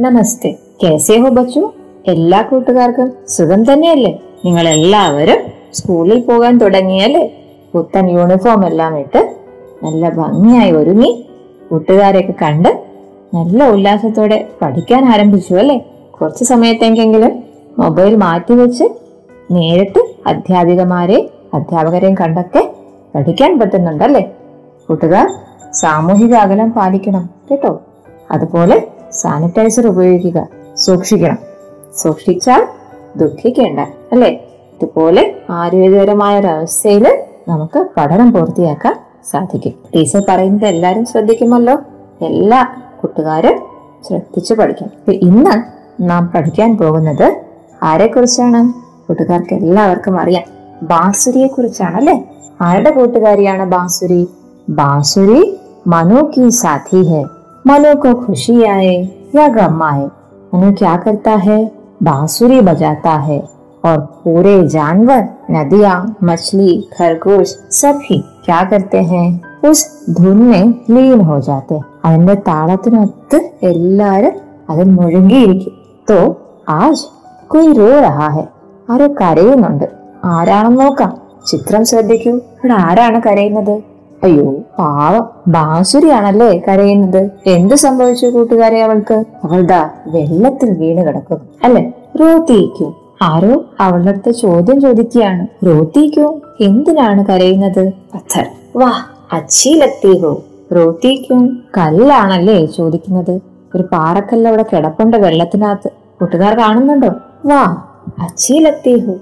നമസ്തേ. കേസേ ഹോ ബച്ചു. എല്ലാ കൂട്ടുകാർക്കും സുഖം തന്നെയല്ലേ? നിങ്ങൾ എല്ലാവരും സ്കൂളിൽ പോകാൻ തുടങ്ങിയല്ലേ? പുത്തൻ യൂണിഫോം എല്ലാം ഇട്ട് നല്ല ഭംഗിയായി ഒരുങ്ങി കൂട്ടുകാരെയൊക്കെ കണ്ട് നല്ല ഉല്ലാസത്തോടെ പഠിക്കാൻ ആരംഭിച്ചു അല്ലേ? കുറച്ച് സമയത്തേക്കെങ്കിലും മൊബൈൽ മാറ്റി വെച്ച് നേരിട്ട് അധ്യാപികമാരെ അധ്യാപകരെയും കണ്ടൊക്കെ പഠിക്കാൻ പറ്റുന്നുണ്ടല്ലേ? കൂട്ടുകാർ സാമൂഹിക അകലം പാലിക്കണം കേട്ടോ. അതുപോലെ സാനിറ്റൈസർ ഉപയോഗിക്കുക. സൂക്ഷിക്കണം. സൂക്ഷിച്ചാൽ ദുഃഖിക്കേണ്ട അല്ലേ? ഇതുപോലെ ആരോഗ്യകരമായ ഒരവസ്ഥയിൽ നമുക്ക് പഠനം പൂർത്തിയാക്കാൻ സാധിക്കും. ടീച്ചർ പറയുന്നത് എല്ലാവരും ശ്രദ്ധിക്കുമല്ലോ? എല്ലാ കൂട്ടുകാരും ശ്രദ്ധിച്ചു പഠിക്കും. ഇന്ന് നാം പഠിക്കാൻ പോകുന്നത് ആരെക്കുറിച്ചാണ്? കൂട്ടുകാർക്ക് എല്ലാവർക്കും അറിയാം. ബാസുരിയെ കുറിച്ചാണ് അല്ലെ? ആരുടെ കൂട്ടുകാരിയാണ് ബാസുരി? ബാസുരി മനോ കി സാധി ഹെ. मनु को खुशी आए या गम आए मनु क्या करता है बांसुरी बजाता है और पूरे जानवर नदियाँ मछली खरगोश सभी क्या करते हैं उस धुन में ലീൻ ഹോ ജാത്തെ അതിന്റെ താളത്തിനൊത്ത് എല്ലാരും അതിൽ മുഴുകിയിരിക്കും തോ ആജ് കൊയ് റോ രഹാ ഹെ ആരോ കരയുന്നുണ്ട് ആരാണെന്ന് നോക്കാം ചിത്രം ശ്രദ്ധിക്കൂ ഇവിടെ ആരാണ് കരയുന്നത് അയ്യോ പാവം. ബാസുരിയാണല്ലേ കരയുന്നത്. എന്ത് സംഭവിച്ചു കൂട്ടുകാരെ അവൾക്ക്? അവളുടെ വെള്ളത്തിൽ വീണ് കിടക്കുന്നു അല്ലെ? റോത്തിക്കൂ ആരോ അവളുടെ ചോദ്യം ചോദിക്കുകയാണ്. റോത്തിക്കൂ എന്തിനാണ് കരയുന്നത്? അച്ഛൻ വാ അച്ചീലെത്തിയോ റോത്തിക്കും കല്ലാണല്ലേ ചോദിക്കുന്നത്. ഒരു പാറക്കല്ല് അവിടെ കിടപ്പുണ്ട് വെള്ളത്തിനകത്ത്. കൂട്ടുകാർ കാണുന്നുണ്ടോ? വാ അച്ചീലെത്തിയോ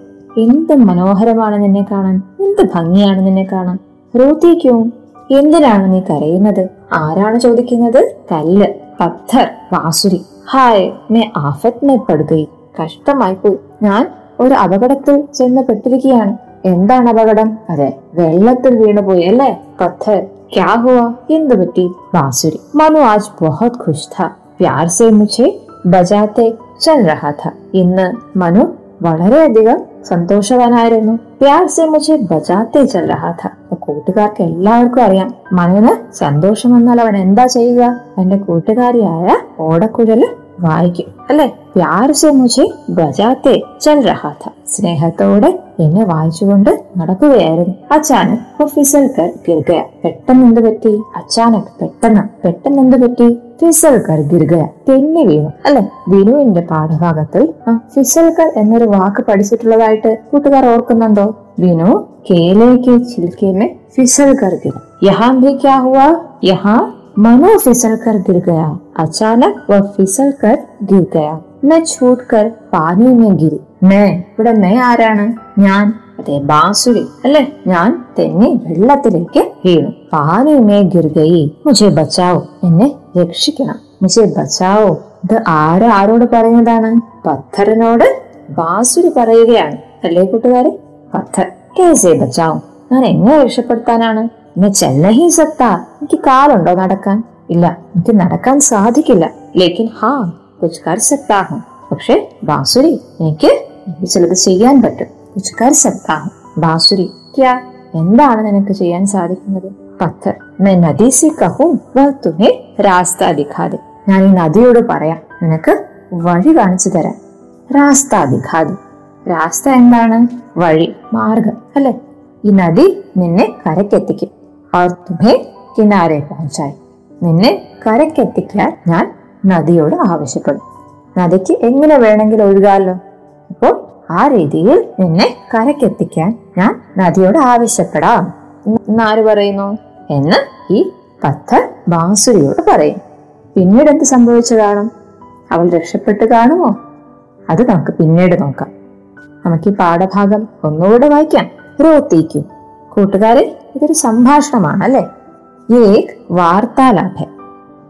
എന്ത് മനോഹരമാണ് നിന്നെ കാണാൻ. എന്ത് ഭംഗിയാണ് നിന്നെ കാണാൻ. റോത്തിക്കും എന്തിനാണ് നീ കരയുന്നത്? ആരാണ് ചോദിക്കുന്നത്? കല്ല് പത്ഥർ വാസുരി. ഹായ് മേ ആഫത്ത് മേ പെടുകയി കഷ്ടമായി പോയി. ഞാൻ ഒരു അപകടത്തിൽ ചെന്ന് പെട്ടിരിക്കുകയാണ് എന്താണ് അപകടം? അതെ വെള്ളത്തിൽ വീണുപോയി അല്ലേ? പത്ഥർ. ക്യാ ഹുവ? എന്ത് പറ്റി? ബാസുരി മനു ആജ് ബഹുത് ഖുഷ് ഥാ. പ്യാർ സെ മുझे ബജാത്തെ ചൽ രഹാ ഇന്ന് മനു വളരെയധികം സന്തോഷവാനായിരുന്നു. പ്യാർസെ മുജെ ബജാത്തെ ചെല്ലഹാഥ കൂട്ടുകാർക്ക് എല്ലാവർക്കും അറിയാം. മനന് സന്തോഷം വന്നാൽ അവൻ എന്താ ചെയ്യുക? അവന്റെ കൂട്ടുകാരിയായ ഓടക്കുഴൽ വായിക്കും. അല്ലെ? പ്യാർസെ മുജെ ബജാത്തെ ചെൽ റഹാഥ സ്നേഹത്തോടെ എന്നെ വായിച്ചുകൊണ്ട് നടക്കുകയായിരുന്നു. അച്ചാനക് ഫിസൽക്കർ ഗിർഗയ പെട്ടെന്ന് എന്ത് പറ്റി? അച്ചാനക് പെട്ടെന്ന്. പെട്ടെന്ന് എന്ത് പറ്റി? ഫിസൽ കർ ഗിർ ഗയ തെന്നി വീണു അല്ലെ വിനുവിന്റെ പാഠഭാഗത്തിൽ ആ, ഫിസൽ കർ എന്നൊരു വാക്ക് പഠിച്ചിട്ടുള്ളതായിട്ട് കൂട്ടുകാർ ഓർക്കുന്നുണ്ടോ വിനു കേലേക്ക് ചിൽക്കേമെ ഫിസൽ കർ ഗിർ യഹാം ഭി ക്യാ ഹുവാ യഹാ मनो फिसल कर गिर गया अचानक वह फिसल कर गिर गया मैं छूट कर പാനി में गिरी मैं ഇവിടെ മേ ആരാണ് ഞാൻ അതെ ബാസുരി അല്ലെ? ഞാൻ തെന്നി വെള്ളത്തിലേക്ക് വീണു പാനി മേ ഗിർഗയി. മുജെ ബച്ചാവോ. എന്നെ രക്ഷിക്കണം. മുജെ ബച്ചാവോ. ഇത് ആര് ആരോട് പറയുന്നതാണ്? പത്ഥറിനോട് ബാസുരി പറയുകയാണ്. അല്ലേ കൂട്ടുകാരെ? പത്ഥർ. കേസേ ബച്ചാവും. ഞാൻ എങ്ങനെ രക്ഷപ്പെടുത്താനാണ്. എന്നെ ചെല്ലഹി സത്ത. എനിക്ക് കാലുണ്ടോ നടക്കാൻ? ഇല്ല എനിക്ക് നടക്കാൻ സാധിക്കില്ല. ലേക്കിൻ ഹാ കുച്ച് കർ സക്താ ഹും പക്ഷെ ബാസുരി എനിക്ക് ചിലത് ചെയ്യാൻ പറ്റും. कुछ कर सकता हूँ बांसुरी क्या എന്താണ് നിനക്ക് ചെയ്യാൻ സാധിക്കുന്നത്? പത്ത്. മേ നദീസി കഹും തുമേ രാസ്ത ദിഖാതെ ഞാൻ ഈ നദിയോട് പറയാം നിനക്ക് വഴി കാണിച്ചു തരാം. രാസ്ത ദിഖാതെ രാസ്ത എന്താണ്? വഴി മാർഗം അല്ലെ? ഈ നദി നിന്നെ കരക്കെത്തിക്കും അവർ തുമേ കിനാരെ പਹੁഞ്ചായി നിന്നെ കരക്കെത്തിക്കാൻ ഞാൻ നദിയോട് ആവശ്യപ്പെടും. നദിക്ക് എങ്ങനെ വേണമെങ്കിലും ഒഴുകാലോ? അപ്പോൾ ആ രീതിയിൽ നിന്നെ കരക്കെത്തിക്കാൻ ഞാൻ നദിയോട് ആവശ്യപ്പെടാം. എന്നാര് പറയുന്നു? എന്ന് ഈ പത്ഥർ ബാസുരിയോട് പറയും. പിന്നീട് എന്ത് സംഭവിച്ചു കാണും? അവൾ രക്ഷപ്പെട്ട് കാണുമോ? അത് നമുക്ക് പിന്നീട് നോക്കാം. നമുക്ക് ഈ പാഠഭാഗം ഒന്നുകൂടെ വായിക്കാം. റോത്തേക്കും. കൂട്ടുകാരെ ഇതൊരു സംഭാഷണമാണ് അല്ലേ? ഏക് വാർത്താലാഭ.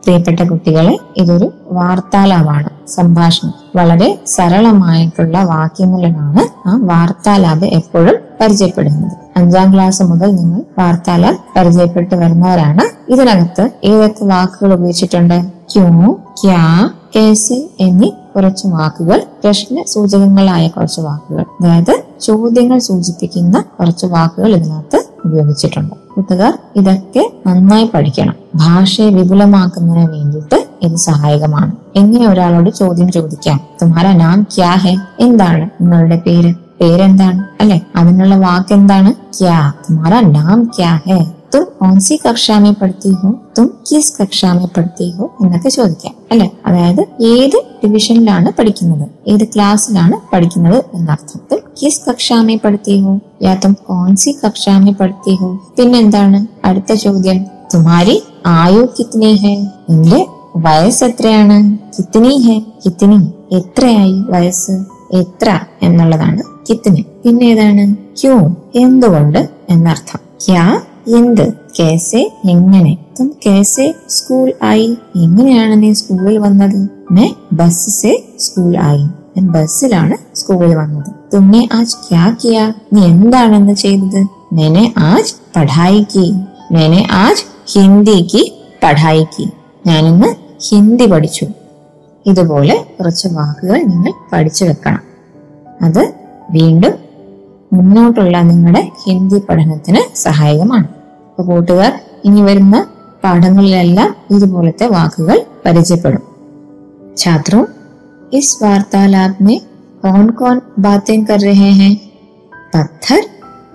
പ്രിയപ്പെട്ട കുട്ടികളെ ഇതൊരു വാർത്താലാപാണ് സംഭാഷണം. വളരെ സരളമായിട്ടുള്ള വാക്യങ്ങളിലാണ് ആ വാർത്താലാപ് എപ്പോഴും പരിചയപ്പെടുന്നത്. അഞ്ചാം ക്ലാസ് മുതൽ നിങ്ങൾ വാർത്താലാപ് പരിചയപ്പെട്ടു വരുന്നവരാണ്. ഇതിനകത്ത് ഏതൊക്കെ വാക്കുകൾ ഉപയോഗിച്ചിട്ടുണ്ട്? ക്യൂ ക്യാ കേസ് എന്നീ കുറച്ച് വാക്കുകൾ പ്രശ്ന സൂചകങ്ങളായ കുറച്ച് വാക്കുകൾ. അതായത് ചോദ്യങ്ങൾ സൂചിപ്പിക്കുന്ന കുറച്ച് വാക്കുകൾ ഇതിനകത്ത് ഉപയോഗിച്ചിട്ടുണ്ട്. കൂട്ടുകാർ ഇതൊക്കെ നന്നായി പഠിക്കണം. ഭാഷയെ വിപുലമാക്കുന്നതിന് വേണ്ടിയിട്ട് ഇത് സഹായകമാണ്. എങ്ങനെ ഒരാളോട് ചോദ്യം ചോദിക്കാം? തുമാര നാം ക്യാ ഹെ? എന്താണ് നിങ്ങളുടെ പേര്? പേരെന്താണ്? അല്ലെ? അതിനുള്ള വാക്ക് എന്താണ് ക്യാ. തുമാര നാം ക്യാ ഹെ? തും ഓൺസി കക്ഷാമേ പഠിത്തി ഹോ തും കിസ് കക്ഷാമേ പഠിത്തി ഹോ എന്നൊക്കെ ചോദിക്കാം അല്ലെ? അതായത് ഏത് ഡിവിഷനിലാണ് പഠിക്കുന്നത്? ഏത് ക്ലാസ്സിലാണ് പഠിക്കുന്നത് എന്നർത്ഥത്തിൽ കിസ് കക്ഷാമേ പഠിത്തി ഹോ? യാ തും കോൺസി കക്ഷാമേ പഠിത്തി ഹോ? പിന്നെന്താണ് അടുത്ത ചോദ്യം. തുമാരി ആയു കിത്നി ഹെ? എന്റെ വയസ്സ് എത്രയാണ്? കിത്നി ഹെ. കിത്നി എത്രയായി വയസ്സ്? എത്ര? എന്നുള്ളതാണ് കിത്നി. പിന്നെ ഏതാണ് ക്യൂ? എന്തുകൊണ്ട്? എന്നർത്ഥം. ക്യാ? എന്ത്? കേസെ എങ്ങനെ? തും കേസെ സ്കൂൾ ആയി. എങ്ങനെയാണ് നീ സ്കൂളിൽ വന്നത്? മേ ബസ് സെ സ്കൂൾ ആയി. ഞാൻ ബസ്സിലാണ് സ്കൂളിൽ വന്നത്. തുമ്മെ ആജ് ക്യാ കിയാ? നീ എന്താണെന്ന് ചെയ്തത്? മേനെ ആജ് പഠായി കി മേനെ ആജ് ഹിന്ദിക്ക് പഠായി കി ഞാനിന്ന് ഹിന്ദി പഠിച്ചു. ഇതുപോലെ കുറച്ച് വാക്കുകൾ നിങ്ങൾ പഠിച്ചു വെക്കണം. അത് വീണ്ടും മുന്നോട്ടുള്ള നിങ്ങളുടെ ഹിന്ദി പഠനത്തിന് സഹായകമാണ്. അപ്പൊ കൂട്ടുകാർ ഇനി വരുന്ന പാഠങ്ങളിലെല്ലാം ഇതുപോലത്തെ വാക്കുകൾ പരിചയപ്പെടും छात्रों इस वार्तालाप में कौन कौन बातें कर रहे हैं പത്ഥർ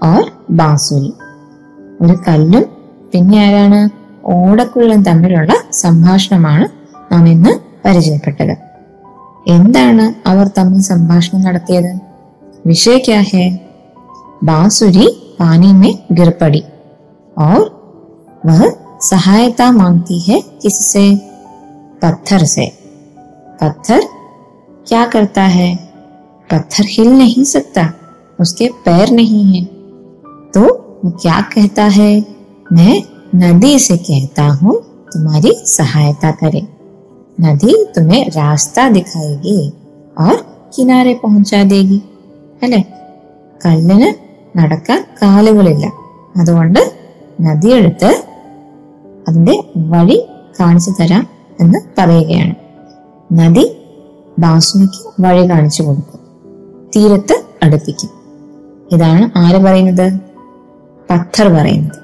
ഓർ ബാസുരി ഒരു കല്ലും പിന്നെ ആരാണ് ഓടക്കുള്ളും തമ്മിലുള്ള സംഭാഷണമാണ് നാം ഇന്ന് പരിചയപ്പെട്ടത് എന്താണ് അവർ തമ്മിൽ സംഭാഷണം നടത്തിയത് വിഷയ ക്യാ ഹേ बांसुरी पानी में गिर पड़ी और वह सहायता मांगती है किससे पत्थर से पत्थर क्या करता है पत्थर हिल नहीं सकता उसके पैर नहीं है तो वो क्या कहता है मैं नदी से कहता हूँ तुम्हारी सहायता करे नदी तुम्हें रास्ता दिखाएगी और किनारे पहुंचा देगी അല്ലെ കല്ലിന് നടക്കാൻ കാലുകളില്ല അതുകൊണ്ട് നദിയെടുത്ത് അതിന്റെ വഴി കാണിച്ചു തരാം എന്ന് പറയുകയാണ് നദി ബാസുനിക്ക് വഴി കാണിച്ചു കൊടുക്കും തീരത്ത് അടുപ്പിക്കും ഇതാണ് ആര് പറയുന്നത് പത്ഥർ പറയുന്നത്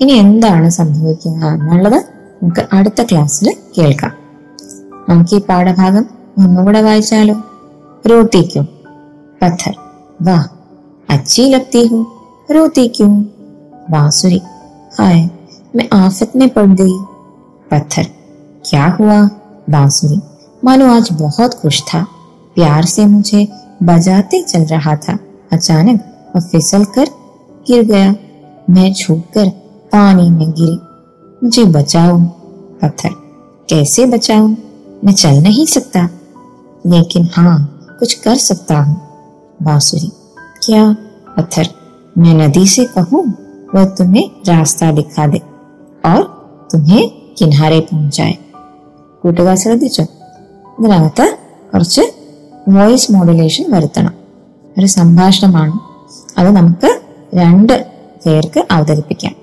ഇനി എന്താണ് സംഭവിക്കുക എന്നുള്ളത് നമുക്ക് അടുത്ത ക്ലാസ്സിൽ കേൾക്കാം നമുക്ക് ഈ പാഠഭാഗം ഒന്നുകൂടെ വായിച്ചാലോ रोती क्यों पत्थर वाह अच्छी लगती हूँ रोती क्यों बांसुरी। हाय, मैं आफत में पड़ गई। पत्थर, क्या हुआ? बांसुरी, मानो आज बहुत खुश था। प्यार से मुझे बजाते चल रहा था। अचानक वह फिसल कर गिर गया। मैं छूट कर पानी में गिरी। मुझे बचाओ। पत्थर, कैसे बचाऊं? मैं चल नहीं सकता। लेकिन हाँ कुछ कर सकता हूँ। बांसुरी, क्या? पत्थर, मैं नदी से कहूँ? वह तुम्हें रास्ता दिखा दे और तुम्हें കിൻഹാരെ പങ്കായി കൂട്ടുകാർ ശ്രദ്ധിച്ചു? ഇതിനകത്ത് കുറച്ച് വോയിസ് മോഡുലേഷൻ വരുത്തണം. ഒരു സംഭാഷണമാണ്. അത് നമുക്ക് രണ്ട് പേർക്ക് അവതരിപ്പിക്കാം.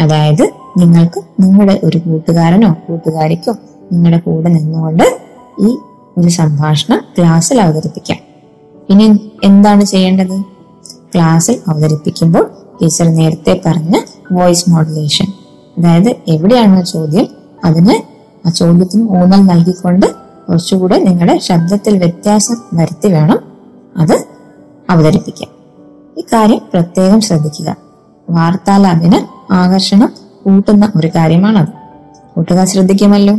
അതായത് നിങ്ങൾക്ക് നിങ്ങളുടെ ഒരു കൂട്ടുകാരനോ കൂട്ടുകാരിക്കോ നിങ്ങളുടെ കൂടെ നിന്നുകൊണ്ട് ഈ ഒരു സംഭാഷണം ക്ലാസ്സിൽ അവതരിപ്പിക്കാം. ഇനി എന്താണ് ചെയ്യേണ്ടത്? ക്ലാസ്സിൽ അവതരിപ്പിക്കുമ്പോൾ ടീച്ചർ നേരത്തെ പറഞ്ഞ വോയിസ് മോഡുലേഷൻ അതായത് എവിടെയാണോ ചോദ്യം അതിന് ആ ചോദ്യത്തിന് ഊന്നൽ നൽകിക്കൊണ്ട് കുറച്ചുകൂടെ നിങ്ങളുടെ ശബ്ദത്തിൽ വ്യത്യാസം വരുത്തി വേണം അത് അവതരിപ്പിക്കാൻ. ഇക്കാര്യം കാര്യം പ്രത്യേകം ശ്രദ്ധിക്കുക. വാർത്താലാപിന് ആകർഷണം കൂട്ടുന്ന ഒരു കാര്യമാണത്. കൂട്ടുകാർ ശ്രദ്ധിക്കുമല്ലോ.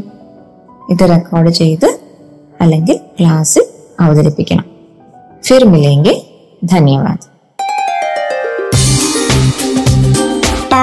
ഇത് റെക്കോർഡ് ചെയ്ത് അല്ലെങ്കിൽ ക്ലാസ്സിൽ അവതരിപ്പിക്കണം. ഫിർമില്ലെങ്കിൽ ധന്യവാദ്.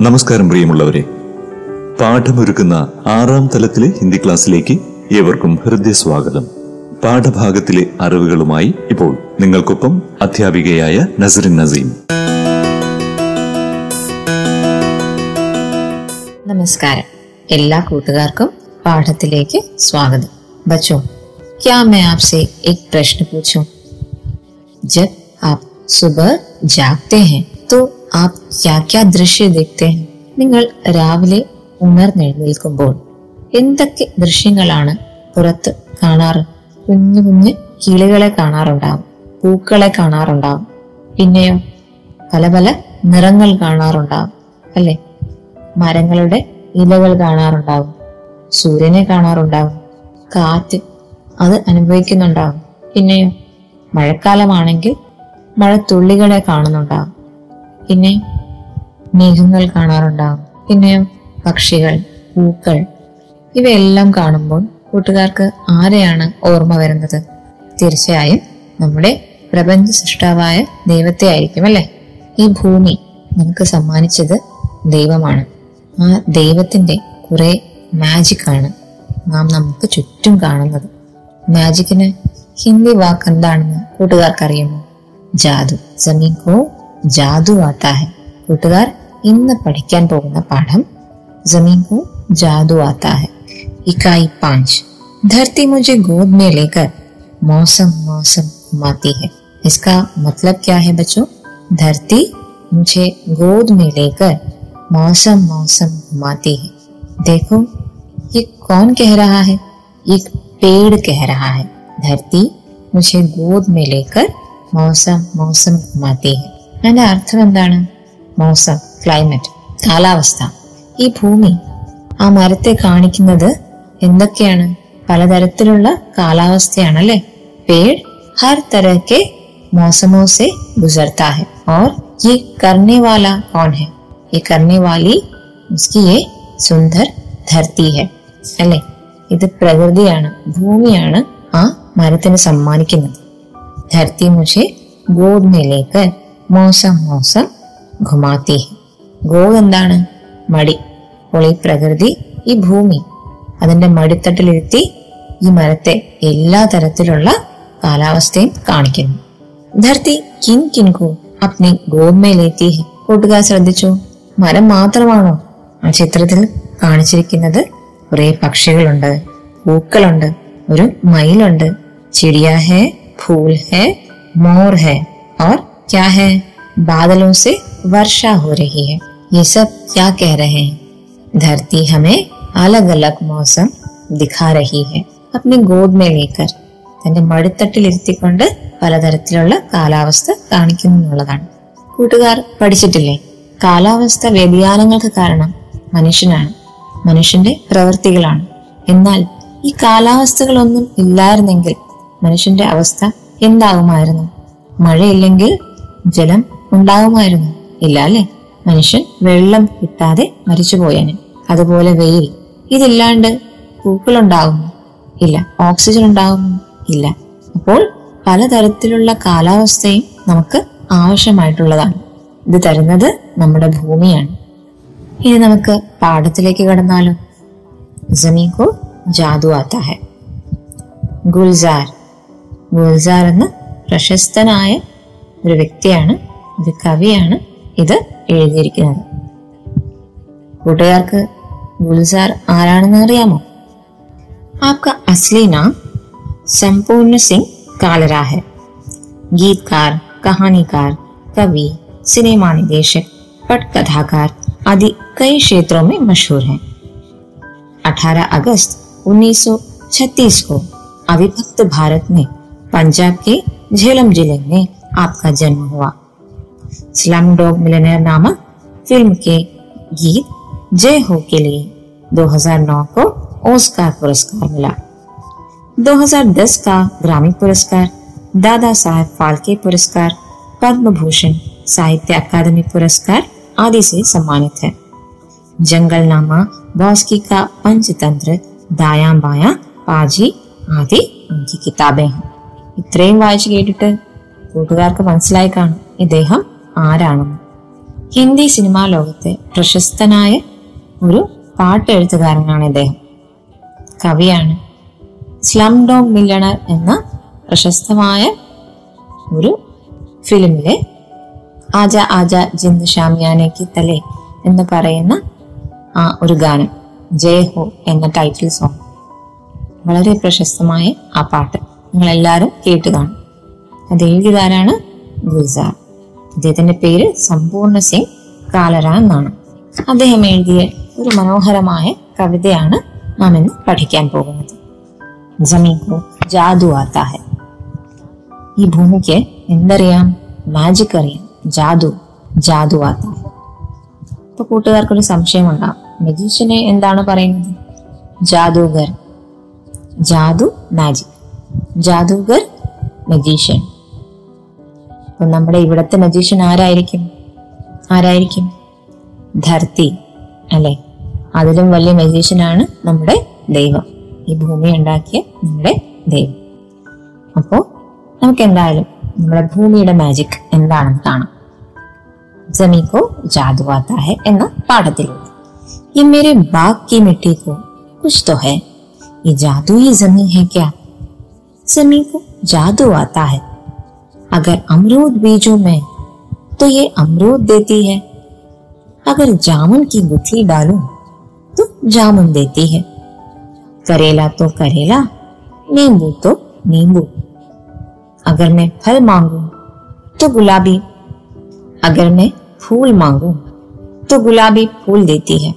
നമസ്കാരം പ്രിയമുള്ളവരെ. പാഠമൊരുക്കുന്ന ആറാം തലത്തിലെ ഹിന്ദി ക്ലാസ്സിലേക്ക് ഏവർക്കും ഹൃദയസ്വാഗതം. പാഠഭാഗത്തിലെ അറിവുകളുമായി ഇപ്പോൾ നിങ്ങൾക്കൊപ്പം അധ്യാപികയായ നസറിൻ നസീം. നമസ്കാരം. എല്ലാ കൂട്ടുകാർക്കും പാഠത്തിലേക്ക് സ്വാഗതം. ബച്ചോ ക്യാ മേ ആപ്സെ എക് പ്രശ്ന പൂച്ചോ? ജബ് ആപ് सुबह ജാഗ്തേ हैं ആ ക്യാക്യാ ദൃശ്യ ദീപ്തേ നിങ്ങൾ രാവിലെ ഉണർന്നെഴുന്നേൽക്കുമ്പോൾ എന്തൊക്കെ ദൃശ്യങ്ങളാണ് പുറത്ത് കാണാറ്? കുഞ്ഞു കുഞ്ഞ് കിളികളെ കാണാറുണ്ടാവും പൂക്കളെ കാണാറുണ്ടാവും പിന്നെയോ പല പല നിറങ്ങൾ കാണാറുണ്ടാവും അല്ലെ? മരങ്ങളുടെ ഇലകൾ കാണാറുണ്ടാവും സൂര്യനെ കാണാറുണ്ടാവും കാറ്റ് അത് അനുഭവിക്കുന്നുണ്ടാവും പിന്നെയോ മഴക്കാലമാണെങ്കിൽ മഴത്തുള്ളികളെ കാണുന്നുണ്ടാവും പിന്നെ മേഘങ്ങൾ കാണാറുണ്ടാകും പിന്നെ പക്ഷികൾ പൂക്കൾ ഇവയെല്ലാം കാണുമ്പോൾ കൂട്ടുകാർക്ക് ആരെയാണ് ഓർമ്മ വരുന്നത്? തീർച്ചയായും നമ്മുടെ പ്രപഞ്ച സൃഷ്ടാവായ ദൈവത്തെ ആയിരിക്കും അല്ലെ? ഈ ഭൂമി നമുക്ക് സമ്മാനിച്ചത് ദൈവമാണ്. ആ ദൈവത്തിന്റെ കുറെ മാജിക് ആണ് നാം നമുക്ക് ചുറ്റും കാണുന്നത്. മാജിക്കിന് ഹിന്ദി വാക്ക് എന്താണെന്ന് കൂട്ടുകാർക്ക് അറിയുമോ ജാദു ജമീൻ കോ ജാദു ആത്താ ഹെ കൂട്ടുകാർ ഇന്ന് പഠിക്കാൻ പോകുന്ന പാഠം जमीन को जादू आता है इकाई पांच धरती मुझे गोद में लेकर मौसम मौसम घुमाती है इसका मतलब क्या है बच्चों धरती मुझे गोद में लेकर मौसम मौसम घुमाती है देखो ये कौन कह रहा है एक पेड़ कह रहा है धरती मुझे गोद में लेकर मौसम मौसम घुमाती है അതിന്റെ അർത്ഥം എന്താണ്? മോസം ക്ലൈമറ്റ് കാലാവസ്ഥ. ഈ ഭൂമി ആ മരത്തെ കാണിക്കുന്നത് എന്തൊക്കെയാണ്? പലതരത്തിലുള്ള കാലാവസ്ഥയാണ് അല്ലെ പേട് ഹർ तरह മോസമോസെ मौसमों से गुजरता ഈ और ये करने वाला कौन है ये करने സുന്ദർ ധർത്തി ഹെ അല്ലെ? ഇത് പ്രകൃതിയാണ് ഭൂമിയാണ് ആ മരത്തിന് സമ്മാനിക്കുന്നത്. ധർത്തി മുഷെ ഗോദ്മേലേക്ക് മോശം മോശം ഘുമാത്തി. ഗോ എന്താണ്? മടി. അപ്പോൾ ഈ പ്രകൃതി ഈ ഭൂമി അതിന്റെ മടിത്തട്ടിലിരുത്തി ഈ മരത്തെ എല്ലാ തരത്തിലുള്ള കാലാവസ്ഥയും കാണിക്കുന്നു. ധർത്തി കിൻ കിൻകു അപ്നി ഗോമേലേത്തി. കൂട്ടുകാർ ശ്രദ്ധിച്ചു. മരം മാത്രമാണോ ആ ചിത്രത്തിൽ കാണിച്ചിരിക്കുന്നത്? കുറെ പക്ഷികളുണ്ട് പൂക്കളുണ്ട് ഒരു മയിലുണ്ട്. ചിടിയ ഹേ ഫൂൽ ഹേ മോർ ഹേ ഓർ क्या है बादलों से वर्षा हो रही है ये सब क्या कह रहे हैं धरती हमें अलग अलग मौसम दिखा रही है अपनी गोद में लेकर തന്റെ മടിത്തട്ടിലിരുത്തിക്കൊണ്ട് പലതരത്തിലുള്ള കാലാവസ്ഥ കാണിക്കുന്നു എന്നുള്ളതാണ് കൂട്ടുകാർ പഠിച്ചിട്ടില്ലേ കാലാവസ്ഥ വ്യതിയാനങ്ങൾക്ക് കാരണം മനുഷ്യനാണ് മനുഷ്യന്റെ പ്രവൃത്തികളാണ് എന്നാൽ ഈ കാലാവസ്ഥകളൊന്നും ഇല്ലായിരുന്നെങ്കിൽ മനുഷ്യന്റെ അവസ്ഥ എന്താകുമായിരുന്നു മഴയില്ലെങ്കിൽ ജലം ഉണ്ടാകുമായിരുന്നു ഇല്ല അല്ലെ? മനുഷ്യൻ വെള്ളം കിട്ടാതെ മരിച്ചുപോയാന്. അതുപോലെ വെയിൽ. ഇതില്ലാണ്ട് പൂക്കൾ ഉണ്ടാകുന്നു ഇല്ല. ഓക്സിജൻ ഉണ്ടാകുന്നു ഇല്ല. അപ്പോൾ പലതരത്തിലുള്ള കാലാവസ്ഥയും നമുക്ക് ആവശ്യമായിട്ടുള്ളതാണ്. ഇത് തരുന്നത് നമ്മുടെ ഭൂമിയാണ്. ഇനി നമുക്ക് പാഠത്തിലേക്ക് കടന്നാലും? ജമീൻ കോ ജാദു ആത്ത ഹെ ഗുൽസാർ. ഗുൽസാർ എന്ന പ്രശസ്തനായ ഒരു വ്യക്തിയാണ് ഒരു കവിയാണ് ഇത് എഴുതിയിരിക്കുന്നത് കൂട്ടുകാർക്ക് ഗുൽസാർ ആരാണെന്ന് അറിയാമോ आपका असली नाम संपूर्ण सिंह कालरा है गीतकार कहानीकार कवि सिनेमा निदेशक पटकथाकार आदि कई क्षेत्रों में मशहूर हैं 18 अगस्त 1936 को अविभक्त भारत में पंजाब के झेलम जिले में आपका जन्म हुआ। स्लम डॉग मिलनर नामक फ़िल्म के गीत जय हो के लिए 2009 को ओस्कार पुरस्कार मिला। 2010 का ग्रामीण पुरस्कार, दादा साहब फाल्के पुरस्कार पद्म भूषण साहित्य अकादमी पुरस्कार आदि से सम्मानित है। जंगल नामा बॉस्की का पंचतंत्र दाया बाया पाजी आदि उनकी किताबें हैं। ഇത്രയും വായിച്ചു एडिटर കൂട്ടുകാർക്ക് മനസ്സിലായി കാണും ഇദ്ദേഹം ആരാണെന്ന്. ഹിന്ദി സിനിമാ ലോകത്തെ പ്രശസ്തനായ ഒരു പാട്ടെഴുത്തുകാരനാണ് ഇദ്ദേഹം. കവിയാണ്. സ്ലം ഡോം മില്ലണർ എന്ന പ്രശസ്തമായ ഒരു ഫിലിമിലെ ആജ ആജ ജിന്ദ് ഷാമിയാനേക്ക് തലേ എന്ന് പറയുന്ന ആ ഒരു ഗാനം ജയ് ഹോ എന്ന ടൈറ്റിൽ സോങ് വളരെ പ്രശസ്തമായ ആ പാട്ട്. നിങ്ങളെല്ലാവരും കേട്ട് കാണും. അത് എഴുതിയതാരാണ്? ഗുൽസാർ അദ്ദേഹത്തിന്റെ പേര് സമ്പൂർണ സിംഗ് കാലറ എന്നാണ്. അദ്ദേഹം എഴുതിയ ഒരു മനോഹരമായ കവിതയാണ് നാം ഇന്ന് പഠിക്കാൻ പോകുന്നത്. ജമീൻ കോ ജാദു ആത്താ ഹെ ഈ ഭൂമിക്ക് എന്തറിയാം? മാജിക് അറിയാം. ജാദു ജാദു ആത്താ ഹെ ഇപ്പൊ കൂട്ടുകാർക്കൊരു സംശയം ഉണ്ടാവും മജീഷ്യനെ എന്താണ് പറയുന്നത്? ജാദൂഗർ. ജാദു മാജിക് ജാദൂഗർ മജീഷ്യൻ. അപ്പൊ നമ്മുടെ ഇവിടത്തെ മജീഷ്യൻ ആരായിരിക്കും? ആരായിരിക്കും? ധർത്തി അല്ലെ? അതിലും വലിയ മജീഷ്യനാണ് നമ്മുടെ ദൈവം. ഈ ഭൂമി ഉണ്ടാക്കിയ നമ്മുടെ ദൈവം. അപ്പോ നമുക്ക് എന്തായാലും നമ്മുടെ ഭൂമിയുടെ മാജിക് എന്താണെന്ന് കാണാം. ജമീകോ ജാദു ഹെ എന്ന പാഠത്തിലൂടെ. ഈ മേരെ ബാക്കി മിട്ടിക്കോ കുശ് ഹെ ഈ ജാതു ഈ ജമീൻ ഹെ ക്യാ ജമീകോ ജാദു ഹെ अगर अमरूद बीजूं मैं तो ये अमरूद देती है। अगर जामुन की गुठली डालूं तो जामुन देती है। करेला तो करेला, नींबू तो नींबू। अगर मैं फल मांगू तो गुलाबी। अगर मैं फूल मांगू तो गुलाबी फूल देती है।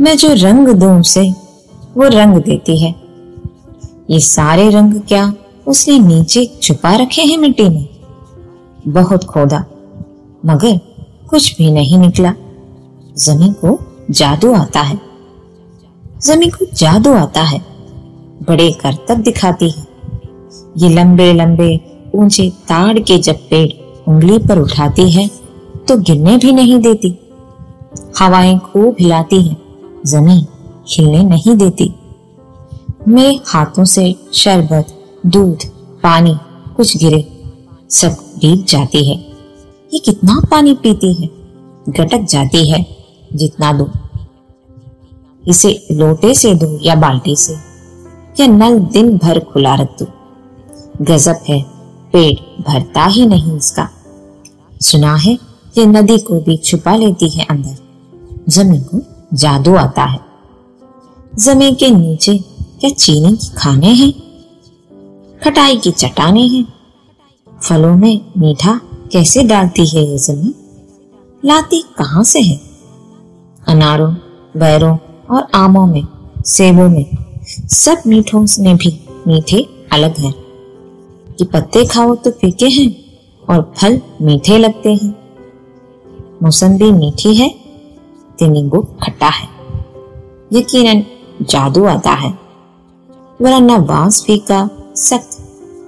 मैं जो रंग दूँ उसे, वो रंग देती है। ये सारे रंग क्या? उसने नीचे छुपा रखे हैं मिट्टी में। बहुत खोदा, मगर कुछ भी नहीं निकला। ज़मीन को जादू आता है। ज़मीन को जादू आता है। बड़े करतब दिखाती है। ये लंबे लंबे, ऊँचे ताड़ के जब पेड़ उंगली पर उठाती है तो गिरने भी नहीं देती। हवाएँ खूब हिलाती है, ज़मीन हिलने नहीं देती। मैं हाथों से शरबत दूध, पानी, कुछ गिरे। सब भीग जाती है। ये कितना पानी पीती है? गटक जाती है, जितना दो इसे लोटे से दो या बाल्टी से? या नल दिन भर खुला रख दो? गजब है, पेट भरता ही नहीं इसका। सुना है, ये नदी को भी छुपा लेती है अंदर। ज़मीन को जादू आता है। ज़मीन के नीचे क्या चीनी की खाने हैं? खटाई की चटाने हैं। फलों में मीठा कैसे डालती है ये ज़मीन? लाती कहाँ से है? अनारों, बैरों और आमों में सेबों में, सब मीठों में भी मीठे अलग हैं। कि पत्ते खाओ तो फीके हैं और फल मीठे लगते हैं। मौसम्बी मीठी है तो नींबू खट्टा है। यकीनन जादू आता है। वरना बाँस फीका सख्त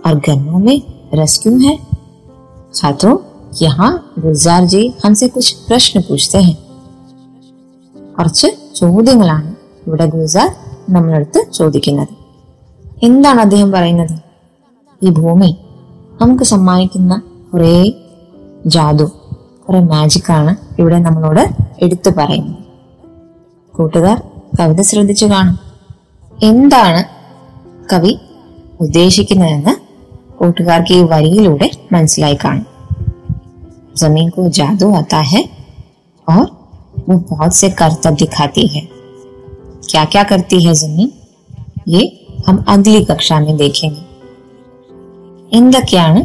और गर्मों में रस क्यों है छात्रों यहाँ गुलजार जी हमसे कुछ प्रश्न पूछते हैं കുറച്ച് ചോദ്യങ്ങളാണ് ഇവിടെ ഗുൽസാർ നമ്മളടുത്ത് ചോദിക്കുന്നത് എന്താണ് അദ്ദേഹം പറയുന്നത് ഈ ഭൂമി നമുക്ക് സമ്മാനിക്കുന്ന കുറേ ജാദു കുറെ മാജിക്കാണ് ഇവിടെ നമ്മളോട് എടുത്തു പറയുന്നത് കൂട്ടുകാർ കവിത ശ്രദ്ധിച്ചു കാണും എന്താണ് കവി ഉദ്ദേശിക്കുന്നതെന്ന് കൂട്ടുകാർക്ക് ഈ വരിയിലൂടെ മനസ്സിലായി കാണും जमीन को जादू आता है और वो बहुत से करतब दिखाती है क्या क्या करती है जमीन ये हम अगली कक्षा में देखेंगे എന്തൊക്കെയാണ്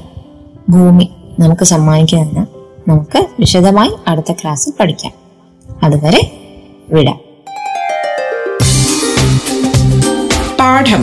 ഭൂമി നമുക്ക് സമ്മാനിക്കുന്നതെന്ന് നമുക്ക് വിശദമായി അടുത്ത ക്ലാസ്സിൽ പഠിക്കാം അതുവരെ വിടാം പാഠം